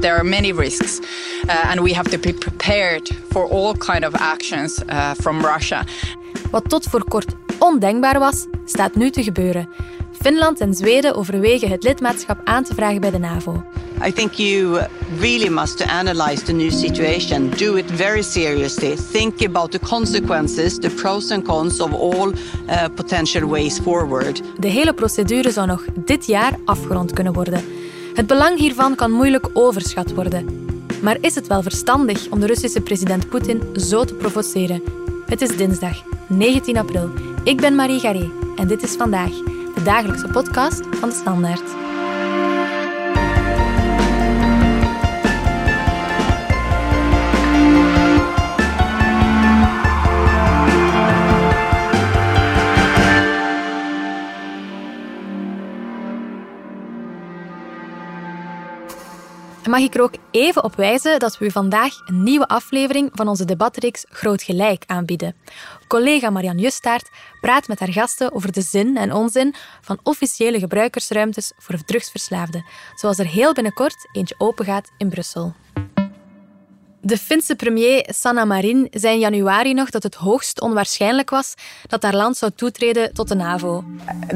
There are many risks, uh, and we have to be prepared for all kind of actions uh, from Russia. Wat tot voor kort ondenkbaar was, staat nu te gebeuren. Finland en Zweden overwegen het lidmaatschap aan te vragen bij de NAVO. I think you really must analyze the new situation. Do it very seriously. Think about the consequences, the pros and cons of all uh, potential ways forward. De hele procedure zou nog dit jaar afgerond kunnen worden. Het belang hiervan kan moeilijk overschat worden. Maar is het wel verstandig om de Russische president Poetin zo te provoceren? Het is dinsdag, 19 april. Ik ben Marie Garé en dit is vandaag de dagelijkse podcast van de Standaard. Mag ik er ook even op wijzen dat we u vandaag een nieuwe aflevering van onze debatreeks Groot Gelijk aanbieden. Collega Marianne Justaert praat met haar gasten over de zin en onzin van officiële gebruikersruimtes voor drugsverslaafden, zoals er heel binnenkort eentje opengaat in Brussel. De Finse premier Sanna Marin zei in januari nog dat het hoogst onwaarschijnlijk was dat haar land zou toetreden tot de NAVO.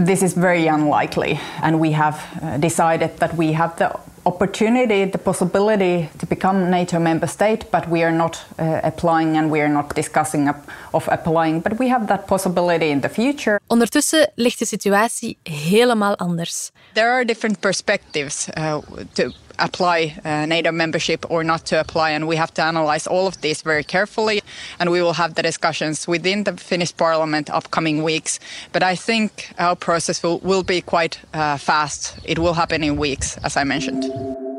This is very unlikely and we have uh, decided that we have the opportunity, the possibility to become NATO member state, but we are not uh, applying and we are not discussing of applying, but we have that possibility in the future. Ondertussen ligt de situatie helemaal anders. There are different perspectives uh, to apply uh, NATO membership or not to apply, and we have to analyze all of this very carefully. And we will have the discussions within the Finnish Parliament upcoming weeks. But I think our process will, will be quite uh, fast. It will happen in weeks, as I mentioned.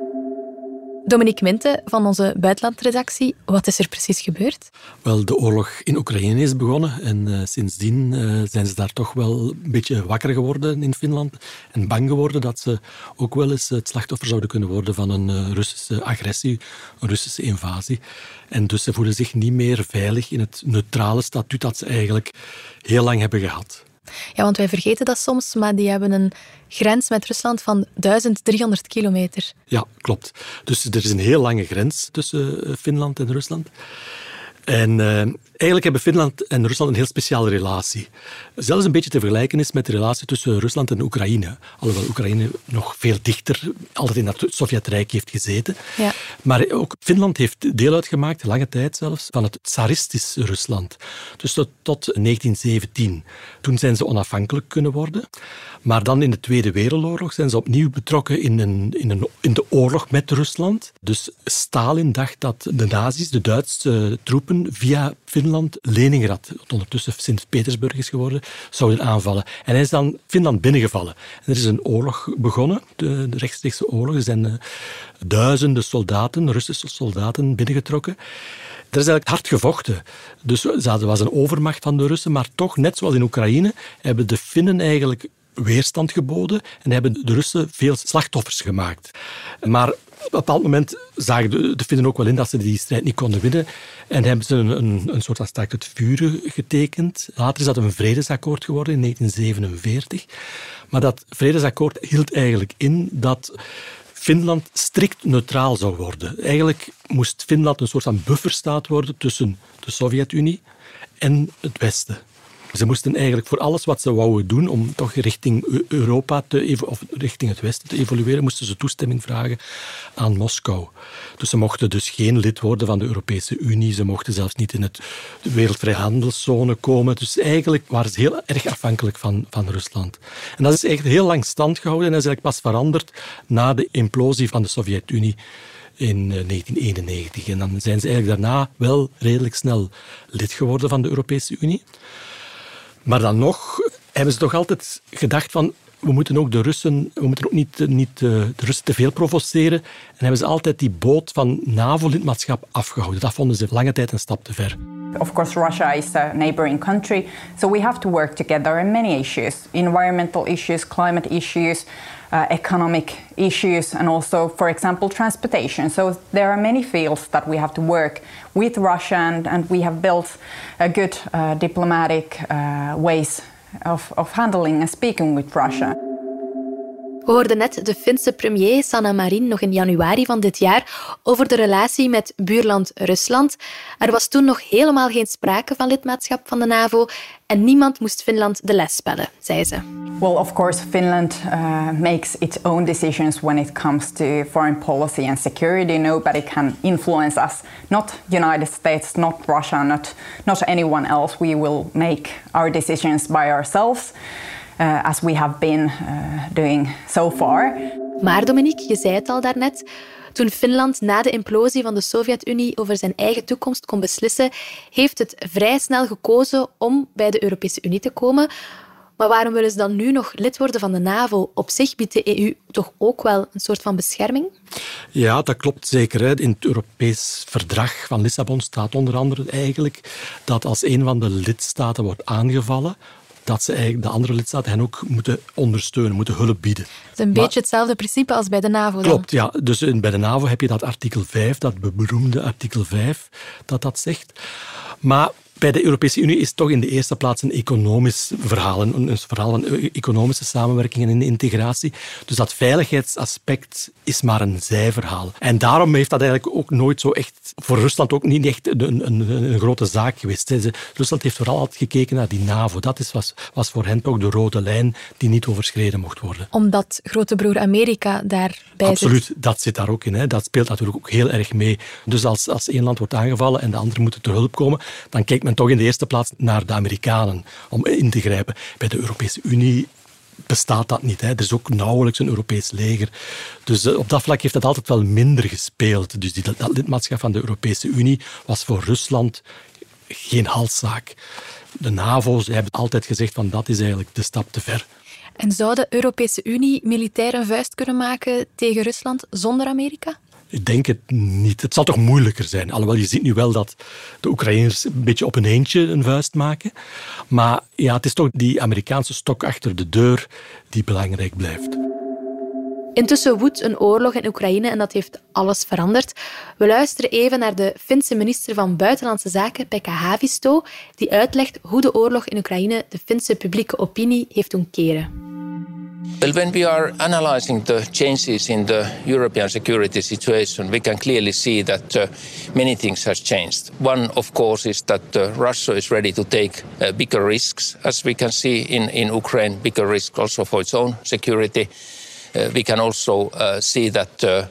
Dominique Minte van onze buitenlandredactie, wat is er precies gebeurd? Wel, de oorlog in Oekraïne is begonnen en uh, sindsdien uh, zijn ze daar toch wel een beetje wakker geworden in Finland en bang geworden dat ze ook wel eens het slachtoffer zouden kunnen worden van een uh, Russische agressie, een Russische invasie. En dus ze voelen zich niet meer veilig in het neutrale statuut dat ze eigenlijk heel lang hebben gehad. Ja, want wij vergeten dat soms, maar die hebben een grens met Rusland van 1300 kilometer. Ja, klopt. Dus er is een heel lange grens tussen eh, Finland en Rusland. En uh, eigenlijk hebben Finland en Rusland een heel speciale relatie. Zelfs een beetje te vergelijken is met de relatie tussen Rusland en Oekraïne. Alhoewel Oekraïne nog veel dichter altijd in het Sovjetrijk heeft gezeten. Ja. Maar ook Finland heeft deel uitgemaakt, lange tijd zelfs, van het tsaristisch Rusland. Dus tot, tot 1917. Toen zijn ze onafhankelijk kunnen worden. Maar dan in de Tweede Wereldoorlog zijn ze opnieuw betrokken in, een, in, een, in de oorlog met Rusland. Dus Stalin dacht dat de nazi's, de Duitse troepen, via Finland, Leningrad, ondertussen Sint-Petersburg is geworden, zouden aanvallen. En hij is dan Finland binnengevallen. En er is een oorlog begonnen, de, de rechtstreekse oorlog. Er zijn uh, duizenden soldaten, Russische soldaten, binnengetrokken. Er is eigenlijk hard gevochten. Dus er was een overmacht van de Russen, maar toch, net zoals in Oekraïne, hebben de Finnen eigenlijk weerstand geboden en hebben de Russen veel slachtoffers gemaakt. Maar op een bepaald moment zagen de, de Finnen ook wel in dat ze die strijd niet konden winnen en hebben ze een, een, een soort van staakt het vuren getekend. Later is dat een vredesakkoord geworden in 1947. Maar dat vredesakkoord hield eigenlijk in dat Finland strikt neutraal zou worden. Eigenlijk moest Finland een soort van bufferstaat worden tussen de Sovjet-Unie en het Westen. Ze moesten eigenlijk voor alles wat ze wouden doen om toch richting Europa te, of richting het Westen te evolueren, moesten ze toestemming vragen aan Moskou. Dus ze mochten dus geen lid worden van de Europese Unie, ze mochten zelfs niet in het wereldvrijhandelszone komen. Dus eigenlijk waren ze heel erg afhankelijk van, van Rusland. En dat is eigenlijk heel lang stand gehouden en is eigenlijk pas veranderd na de implosie van de Sovjet-Unie in 1991. En dan zijn ze eigenlijk daarna wel redelijk snel lid geworden van de Europese Unie. Maar dan nog hebben ze toch altijd gedacht van we moeten ook de Russen, we moeten ook niet, niet eh, de Russen te veel provoceren. En hebben ze altijd die boot van NAVO-lidmaatschap afgehouden. Dat vonden ze lange tijd een stap te ver. Of course, Russia is a neighboring country, so we have to work together in many issues environmental issues, climate issues, uh, economic issues, and also, for example, transportation. So there are many fields that we have to work with Russia, and, and we have built a good uh, diplomatic uh, ways of, of handling and speaking with Russia. We hoorden net de Finse premier Sanna Marin nog in januari van dit jaar over de relatie met buurland Rusland. Er was toen nog helemaal geen sprake van lidmaatschap van de NAVO en niemand moest Finland de les spellen, zei ze. Well, of course, Finland uh, makes its own decisions when it comes to foreign policy and security. Nobody can influence us. Not United States, not Russia, not not anyone else. We will make our decisions by ourselves. Uh, as we have been uh, doing so far. Maar Dominique, je zei het al daarnet, toen Finland na de implosie van de Sovjet-Unie over zijn eigen toekomst kon beslissen, heeft het vrij snel gekozen om bij de Europese Unie te komen. Maar waarom willen ze dan nu nog lid worden van de NAVO? Op zich biedt de EU toch ook wel een soort van bescherming? Ja, dat klopt zeker. In het Europees Verdrag van Lissabon staat onder andere eigenlijk dat als een van de lidstaten wordt aangevallen, dat ze eigenlijk de andere lidstaten hen ook moeten ondersteunen, moeten hulp bieden. Het is een beetje hetzelfde principe als bij de NAVO. Dan. Klopt, ja. Dus bij de NAVO heb je dat artikel 5, dat beroemde artikel 5, dat dat zegt. Maar bij de Europese Unie is het toch in de eerste plaats een economisch verhaal, een, een verhaal van economische samenwerking en integratie. Dus dat veiligheidsaspect is maar een zijverhaal. En daarom heeft dat eigenlijk ook nooit zo echt, voor Rusland ook niet echt een, een, een grote zaak geweest. Rusland heeft vooral altijd gekeken naar die NAVO. Dat is, was, was voor hen toch de rode lijn die niet overschreden mocht worden. Omdat grote broer Amerika daarbij Absoluut, zit. dat zit daar ook in. Hè. Dat speelt natuurlijk ook heel erg mee. Dus als, als één land wordt aangevallen en de andere moeten ter hulp komen, dan kijkt men toch in de eerste plaats naar de Amerikanen om in te grijpen. Bij de Europese Unie bestaat dat niet. Hè. Er is ook nauwelijks een Europees leger. Dus eh, op dat vlak heeft het altijd wel minder gespeeld. Dus die, dat lidmaatschap van de Europese Unie was voor Rusland geen halszaak. De NAVO hebben altijd gezegd van dat is eigenlijk de stap te ver. En zou de Europese Unie militair een vuist kunnen maken tegen Rusland zonder Amerika? Ik denk het niet. Het zal toch moeilijker zijn. Alhoewel, je ziet nu wel dat de Oekraïners een beetje op een eentje een vuist maken. Maar ja, het is toch die Amerikaanse stok achter de deur die belangrijk blijft. Intussen woedt een oorlog in Oekraïne en dat heeft alles veranderd. We luisteren even naar de Finse minister van Buitenlandse Zaken, Pekka Haavisto, die uitlegt hoe de oorlog in Oekraïne de Finse publieke opinie heeft doen keren. Well, when we are analyzing the changes in the European security situation, we can clearly see that uh, many things have changed. One, of course, is that uh, Russia is ready to take uh, bigger risks, as we can see in, in Ukraine, bigger risks also for its own security. Uh, we can also uh, see that uh,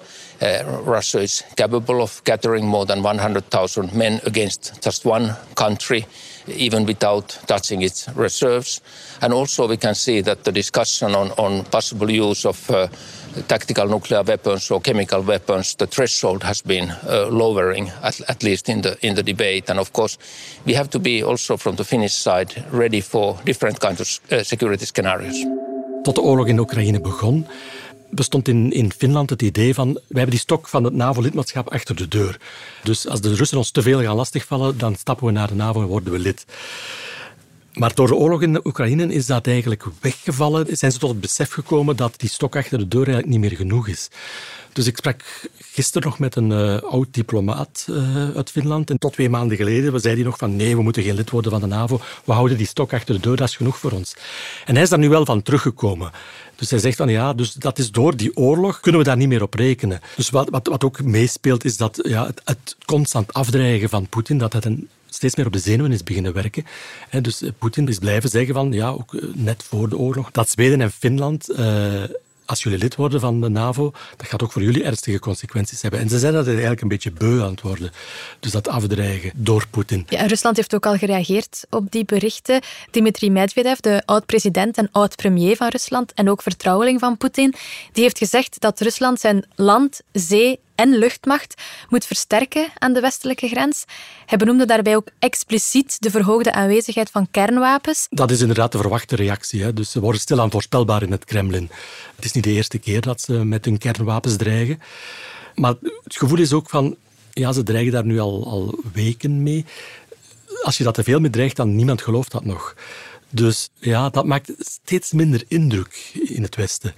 Russia is capable of gathering more than 100,000 men against just one country even without touching its reserves. And also we can see that the discussion on, on possible use of uh, tactical nuclear weapons or chemical weapons, the threshold has been uh, lowering, at, at, least in the, in the debate. And of course, we have to be also from the Finnish side ready for different kinds of uh, security scenarios. Tot de oorlog in Oekraïne begon, bestond in, in Finland het idee van, wij hebben die stok van het NAVO-lidmaatschap achter de deur. Dus als de Russen ons te veel gaan lastigvallen, dan stappen we naar de NAVO en worden we lid. Maar door de oorlog in Oekraïne is dat eigenlijk weggevallen. Zijn ze tot het besef gekomen dat die stok achter de deur eigenlijk niet meer genoeg is. Dus ik sprak gisteren nog met een uh, oud diplomaat uh, uit Finland. En tot twee maanden geleden zei hij nog van nee, we moeten geen lid worden van de NAVO. We houden die stok achter de deur, dat is genoeg voor ons. En hij is daar nu wel van teruggekomen. Dus hij zegt van ja, dus dat is door die oorlog kunnen we daar niet meer op rekenen. Dus wat, wat, wat ook meespeelt is dat ja, het, het constant afdreigen van Poetin, dat het een steeds meer op de zenuwen is beginnen werken. Dus Poetin is blijven zeggen van, ja, ook eh, net voor de oorlog, dat Zweden en Finland als jullie lid worden van de NAVO, dat gaat ook voor jullie ernstige consequenties hebben. En ze zijn dat eigenlijk een beetje beu aan het worden. Dus dat afdreigen door Poetin. Ja, Rusland heeft ook al gereageerd op die berichten. Dmitri Medvedev, de oud-president en oud-premier van Rusland en ook vertrouweling van Poetin, die heeft gezegd dat Rusland zijn land, zee en luchtmacht moet versterken aan de westelijke grens. Hij benoemde daarbij ook expliciet de verhoogde aanwezigheid van kernwapens. Dat is inderdaad de verwachte reactie. Hè. Dus ze worden stilaan voorspelbaar in het Kremlin. Het is niet de eerste keer dat ze met hun kernwapens dreigen. Maar het gevoel is ook van, ja, ze dreigen daar nu al, al weken mee. Als je dat te veel mee dreigt, dan niemand gelooft dat nog. Dus ja, dat maakt steeds minder indruk in het Westen.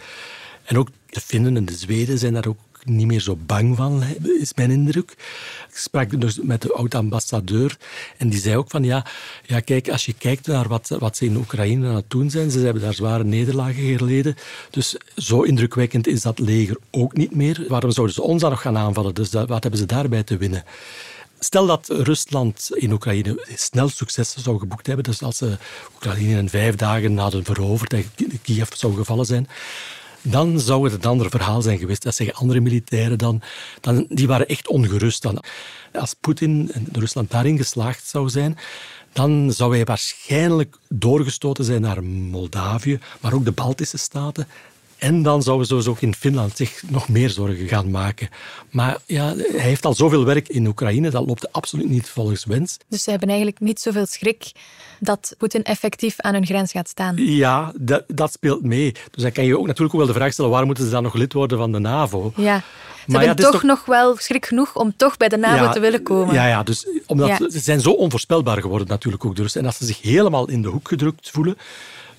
En ook de Finnen en de Zweden zijn daar ook niet meer zo bang van, is mijn indruk. Ik sprak dus met de oud-ambassadeur en die zei ook van ja, ja, kijk, als je kijkt naar wat, wat ze in Oekraïne aan het doen zijn, ze hebben daar zware nederlagen geleden. Dus zo indrukwekkend is dat leger ook niet meer. Waarom zouden ze ons dan nog gaan aanvallen? Dus wat hebben ze daarbij te winnen? Stel dat Rusland in Oekraïne snel succes zou geboekt hebben, dus als ze Oekraïne in vijf dagen hadden veroverd en Kiev zou gevallen zijn, dan zou het een ander verhaal zijn geweest. Dat zeggen andere militairen dan. dan die waren echt ongerust. Dan. Als Poetin en Rusland daarin geslaagd zou zijn, dan zou hij waarschijnlijk doorgestoten zijn naar Moldavië, maar ook de Baltische staten. En dan zouden ze ook in Finland zich nog meer zorgen gaan maken. Maar ja, hij heeft al zoveel werk in Oekraïne, dat loopt absoluut niet volgens wens. Dus ze hebben eigenlijk niet zoveel schrik dat Poetin effectief aan hun grens gaat staan. Ja, dat, dat speelt mee. Dus dan kan je ook natuurlijk ook wel de vraag stellen, waar moeten ze dan nog lid worden van de NAVO? Ja. Ze maar hebben toch, nog wel schrik genoeg om toch bij de NAVO te willen komen. Ja, ja dus omdat ze zijn zo onvoorspelbaar geworden natuurlijk ook. Dus. En als ze zich helemaal in de hoek gedrukt voelen,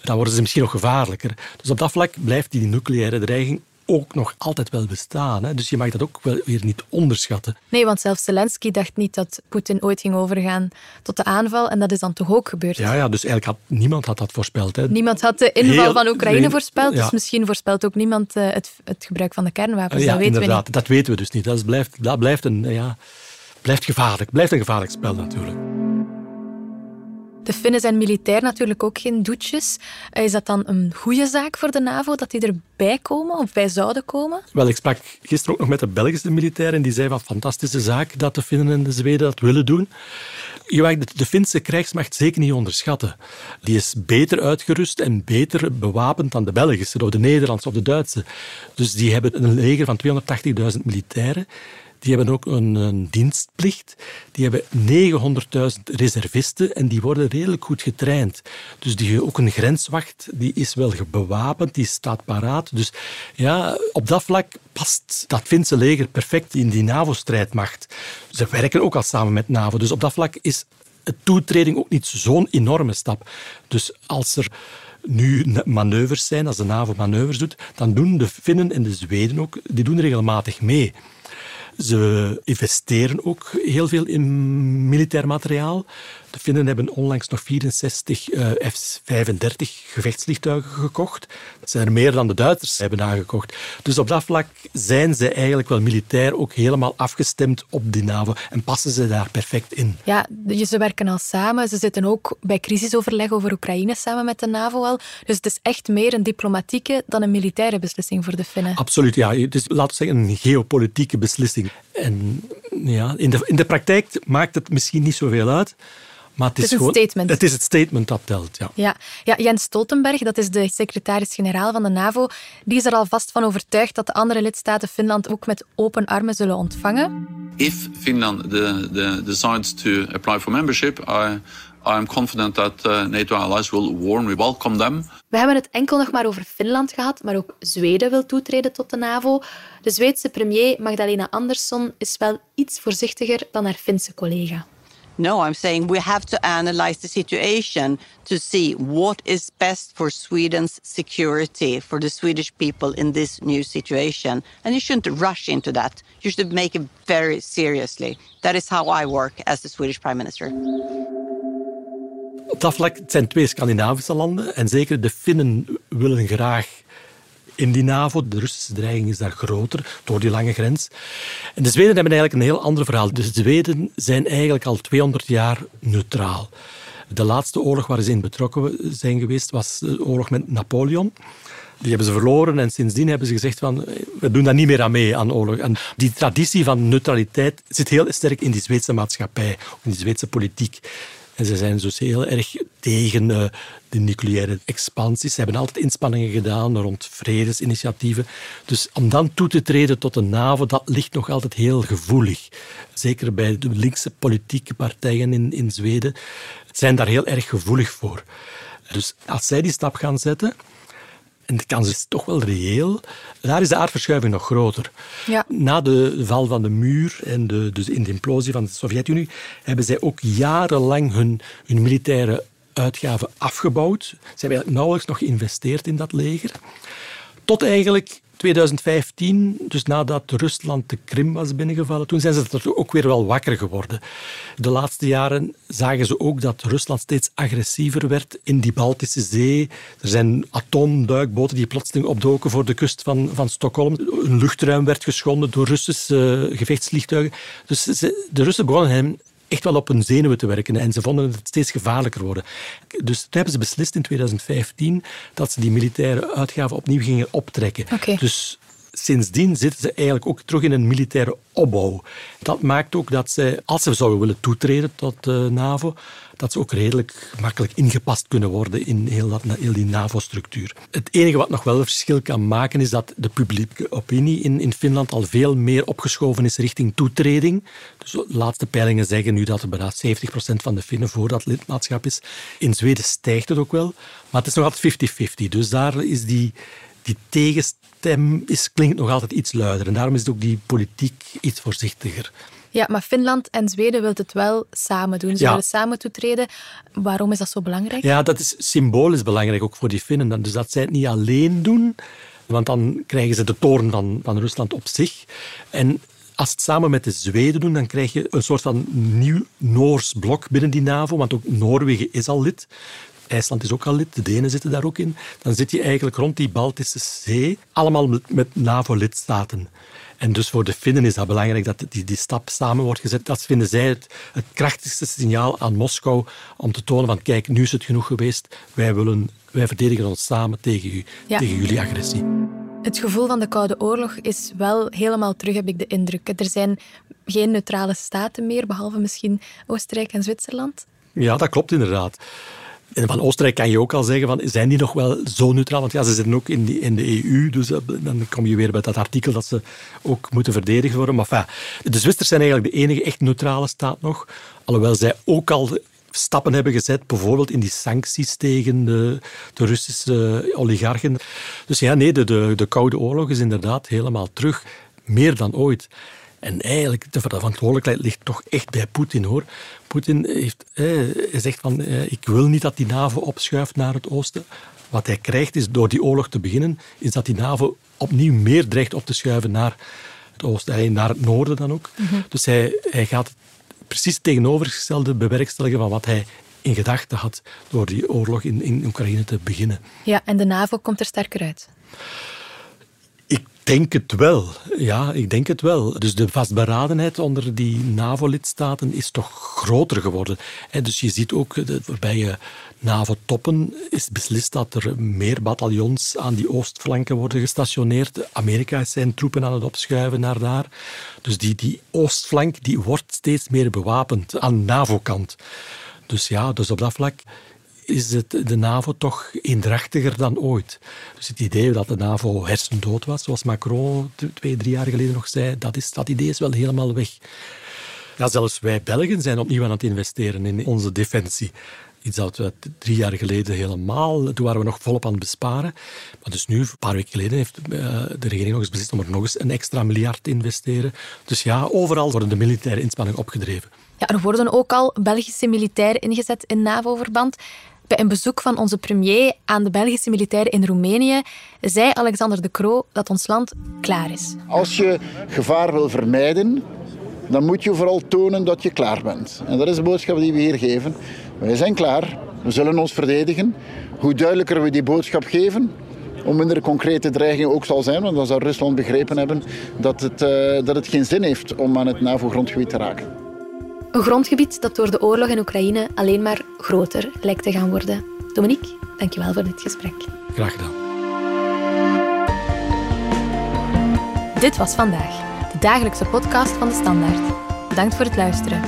dan worden ze misschien nog gevaarlijker. Dus op dat vlak blijft die nucleaire dreiging ook nog altijd wel bestaan. Hè? Dus je mag dat ook wel weer niet onderschatten. Nee, want zelfs Zelensky dacht niet dat Poetin ooit ging overgaan tot de aanval. En dat is dan toch ook gebeurd? Ja, ja dus eigenlijk had niemand had dat voorspeld. Hè? Niemand had de inval van Oekraïne voorspeld. Dus misschien voorspelt ook niemand uh, het, het, gebruik van de kernwapens. Ja, dat weten inderdaad. We niet. Dat weten we dus niet. Dat blijft, dat blijft, een, ja, blijft gevaarlijk. Blijft een gevaarlijk spel natuurlijk. De Finnen zijn militair natuurlijk ook geen doetjes. Is dat dan een goede zaak voor de NAVO dat die erbij komen of bij zouden komen? Wel, ik sprak gisteren ook nog met de Belgische militairen en die zei van fantastische zaak dat de Finnen en de Zweden dat willen doen. Je mag de Finse krijgsmacht zeker niet onderschatten. Die is beter uitgerust en beter bewapend dan de Belgische, of de Nederlandse of de Duitse. Dus die hebben een leger van 280.000 militairen. Die hebben ook een, een dienstplicht. Die hebben 900.000 reservisten en die worden redelijk goed getraind. Dus die, ook een grenswacht die is wel bewapend, die staat paraat. Dus ja, op dat vlak past dat Finse leger perfect in die NAVO-strijdmacht. Ze werken ook al samen met NAVO. Dus op dat vlak is het toetreding ook niet zo'n enorme stap. Dus als er nu manoeuvres zijn, als de NAVO manoeuvres doet, dan doen de Finnen en de Zweden ook, die doen regelmatig mee. Ze investeren ook heel veel in militair materiaal. De Finnen hebben onlangs nog 64 uh, F-35 gevechtsvliegtuigen gekocht. Dat zijn er meer dan de Duitsers hebben aangekocht. Dus op dat vlak zijn ze eigenlijk wel militair ook helemaal afgestemd op die NAVO en passen ze daar perfect in. Ja, ze werken al samen. Ze zitten ook bij crisisoverleg over Oekraïne samen met de NAVO al. Dus het is echt meer een diplomatieke dan een militaire beslissing voor de Finnen. Absoluut, ja. Het is, laten we zeggen, een geopolitieke beslissing. En ja, in de, in de praktijk maakt het misschien niet zoveel uit. Maar het, is, een statement. Het is het statement dat telt, ja. ja. Ja, Jens Stoltenberg, dat is de secretaris-generaal van de NAVO, die is er alvast van overtuigd dat de andere lidstaten Finland ook met open armen zullen ontvangen. If Finland the, the decides to apply for membership, I, I'm confident that uh, NATO allies will warmly welcome them. We hebben het enkel nog maar over Finland gehad, maar ook Zweden wil toetreden tot de NAVO. De Zweedse premier Magdalena Andersson is wel iets voorzichtiger dan haar Finse collega. No, I'm saying we have to analyze the situation to see what is best for Sweden's security, for the Swedish people in this new situation. And you shouldn't rush into that. You should make it very seriously. That is how I work as the Swedish Prime Minister. Op dat zijn twee Scandinavische landen en zeker de Finnen willen graag in die NAVO. De Russische dreiging is daar groter door die lange grens. En de Zweden hebben eigenlijk een heel ander verhaal. De Zweden zijn eigenlijk al 200 jaar neutraal. De laatste oorlog waar ze in betrokken zijn geweest was de oorlog met Napoleon. Die hebben ze verloren en sindsdien hebben ze gezegd van we doen daar niet meer aan mee aan oorlog. En die traditie van neutraliteit zit heel sterk in die Zweedse maatschappij, in die Zweedse politiek. En ze zijn dus heel erg tegen uh, de nucleaire expansies. Ze hebben altijd inspanningen gedaan rond vredesinitiatieven. Dus om dan toe te treden tot een NAVO, dat ligt nog altijd heel gevoelig. Zeker bij de linkse politieke partijen in, in Zweden zijn daar heel erg gevoelig voor. Dus als zij die stap gaan zetten, en de kans is toch wel reëel. Daar is de aardverschuiving nog groter. Ja. Na de val van de muur en de, dus in de implosie van de Sovjet-Unie hebben zij ook jarenlang hun, hun militaire uitgaven afgebouwd. Ze hebben nauwelijks nog geïnvesteerd in dat leger. Tot eigenlijk 2015, dus nadat Rusland de Krim was binnengevallen, toen zijn ze er ook weer wel wakker geworden. De laatste jaren zagen ze ook dat Rusland steeds agressiever werd in die Baltische Zee. Er zijn atoomduikboten die plotseling opdoken voor de kust van, van Stockholm. Een luchtruim werd geschonden door Russische gevechtsvliegtuigen. Dus de Russen begonnen hem echt wel op hun zenuwen te werken en ze vonden het steeds gevaarlijker worden. Dus toen hebben ze beslist in 2015 dat ze die militaire uitgaven opnieuw gingen optrekken. Okay. Dus sindsdien zitten ze eigenlijk ook terug in een militaire opbouw. Dat maakt ook dat ze, als ze zouden willen toetreden tot de NAVO, dat ze ook redelijk makkelijk ingepast kunnen worden in heel, dat, die NAVO-structuur. Het enige wat nog wel een verschil kan maken is dat de publieke opinie in, in Finland al veel meer opgeschoven is richting toetreding. Dus de laatste peilingen zeggen nu dat er bijna 70% van de Finnen voor dat lidmaatschap is. In Zweden stijgt het ook wel, maar het is nog altijd 50-50. Dus daar is die, die tegenstem is, klinkt nog altijd iets luider. En daarom is ook die politiek iets voorzichtiger. Ja, maar Finland en Zweden willen het wel samen doen. Ze willen samen toetreden. Waarom is dat zo belangrijk? Ja, dat is symbolisch belangrijk ook voor die Finnen. Dus dat zij het niet alleen doen, want dan krijgen ze de toren van, van Rusland op zich. En als het samen met de Zweden doen, dan krijg je een soort van nieuw Noors blok binnen die NAVO, want ook Noorwegen is al lid. IJsland is ook al lid, de Denen zitten daar ook in. Dan zit je eigenlijk rond die Baltische Zee, allemaal met, met NAVO-lidstaten. En dus voor de Finnen is dat belangrijk dat die, die stap samen wordt gezet. Dat vinden zij het, het krachtigste signaal aan Moskou om te tonen van kijk, nu is het genoeg geweest. Wij, willen, wij verdedigen ons samen tegen, u, tegen jullie agressie. Het gevoel van de Koude Oorlog is wel helemaal terug, heb ik de indruk. Er zijn geen neutrale staten meer, behalve misschien Oostenrijk en Zwitserland. Ja, dat klopt inderdaad. Van Oostenrijk kan je ook al zeggen, van, zijn die nog wel zo neutraal? Want ja, ze zitten ook in, die, in de EU, dus eh, dan kom je weer bij dat artikel dat ze ook moeten verdedigd worden. Maar enfin, de Zwitsers zijn eigenlijk de enige echt neutrale staat nog, alhoewel zij ook al stappen hebben gezet, bijvoorbeeld in die sancties tegen de, de Russische oligarchen. Dus ja, nee, de, de, de Koude Oorlog is inderdaad helemaal terug, meer dan ooit. En eigenlijk, de verantwoordelijkheid ligt toch echt bij Poetin, hoor. Poetin heeft eh, zegt van, eh, ik wil niet dat die NAVO opschuift naar het oosten. Wat hij krijgt is, door die oorlog te beginnen, is dat die NAVO opnieuw meer dreigt op te schuiven naar het oosten, naar het noorden dan ook. Mhm. Dus hij, hij gaat precies het tegenovergestelde bewerkstelligen van wat hij in gedachten had door die oorlog in, in Oekraïne te beginnen. Ja, en de NAVO komt er sterker uit denk het wel. Ja, ik denk het wel. Dus de vastberadenheid onder die NAVO-lidstaten is toch groter geworden. Dus je ziet ook de voorbije NAVO-toppen is beslist dat er meer bataljons aan die oostflanken worden gestationeerd. Amerika is zijn troepen aan het opschuiven naar daar. Dus die, die oostflank die wordt steeds meer bewapend aan NAVO-kant. Dus ja, dus op dat vlak is het, de NAVO toch eendrachtiger dan ooit. Dus het idee dat de NAVO hersendood was, zoals Macron twee, drie jaar geleden nog zei, dat, is, dat idee is wel helemaal weg. Ja, zelfs wij Belgen zijn opnieuw aan het investeren in onze defensie. Iets dat we drie jaar geleden helemaal, toen waren we nog volop aan het besparen. Maar dus nu, een paar weken geleden, heeft eh, de regering nog eens beslist om er nog eens een extra miljard te investeren. Dus ja, overal worden de militaire inspanningen opgedreven. Ja, er worden ook al Belgische militairen ingezet in NAVO-verband. Bij een bezoek van onze premier aan de Belgische militairen in Roemenië zei Alexander de Croo dat ons land klaar is. Als je gevaar wil vermijden, dan moet je vooral tonen dat je klaar bent. En dat is de boodschap die we hier geven. Wij zijn klaar, we zullen ons verdedigen. Hoe duidelijker we die boodschap geven, hoe minder concrete dreiging ook zal zijn. Want dan zou Rusland begrepen hebben dat het, uh, dat het geen zin heeft om aan het NAVO-grondgebied te raken. Een grondgebied dat door de oorlog in Oekraïne alleen maar groter lijkt te gaan worden. Dominique, dankjewel voor dit gesprek. Graag gedaan. Dit was vandaag, de dagelijkse podcast van de Standaard. Bedankt voor het luisteren.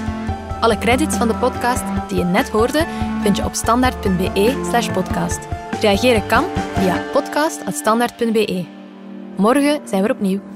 Alle credits van de podcast die je net hoorde vind je op standaard.be/slash podcast. Reageren kan via podcast.standaard.be. Morgen zijn we opnieuw.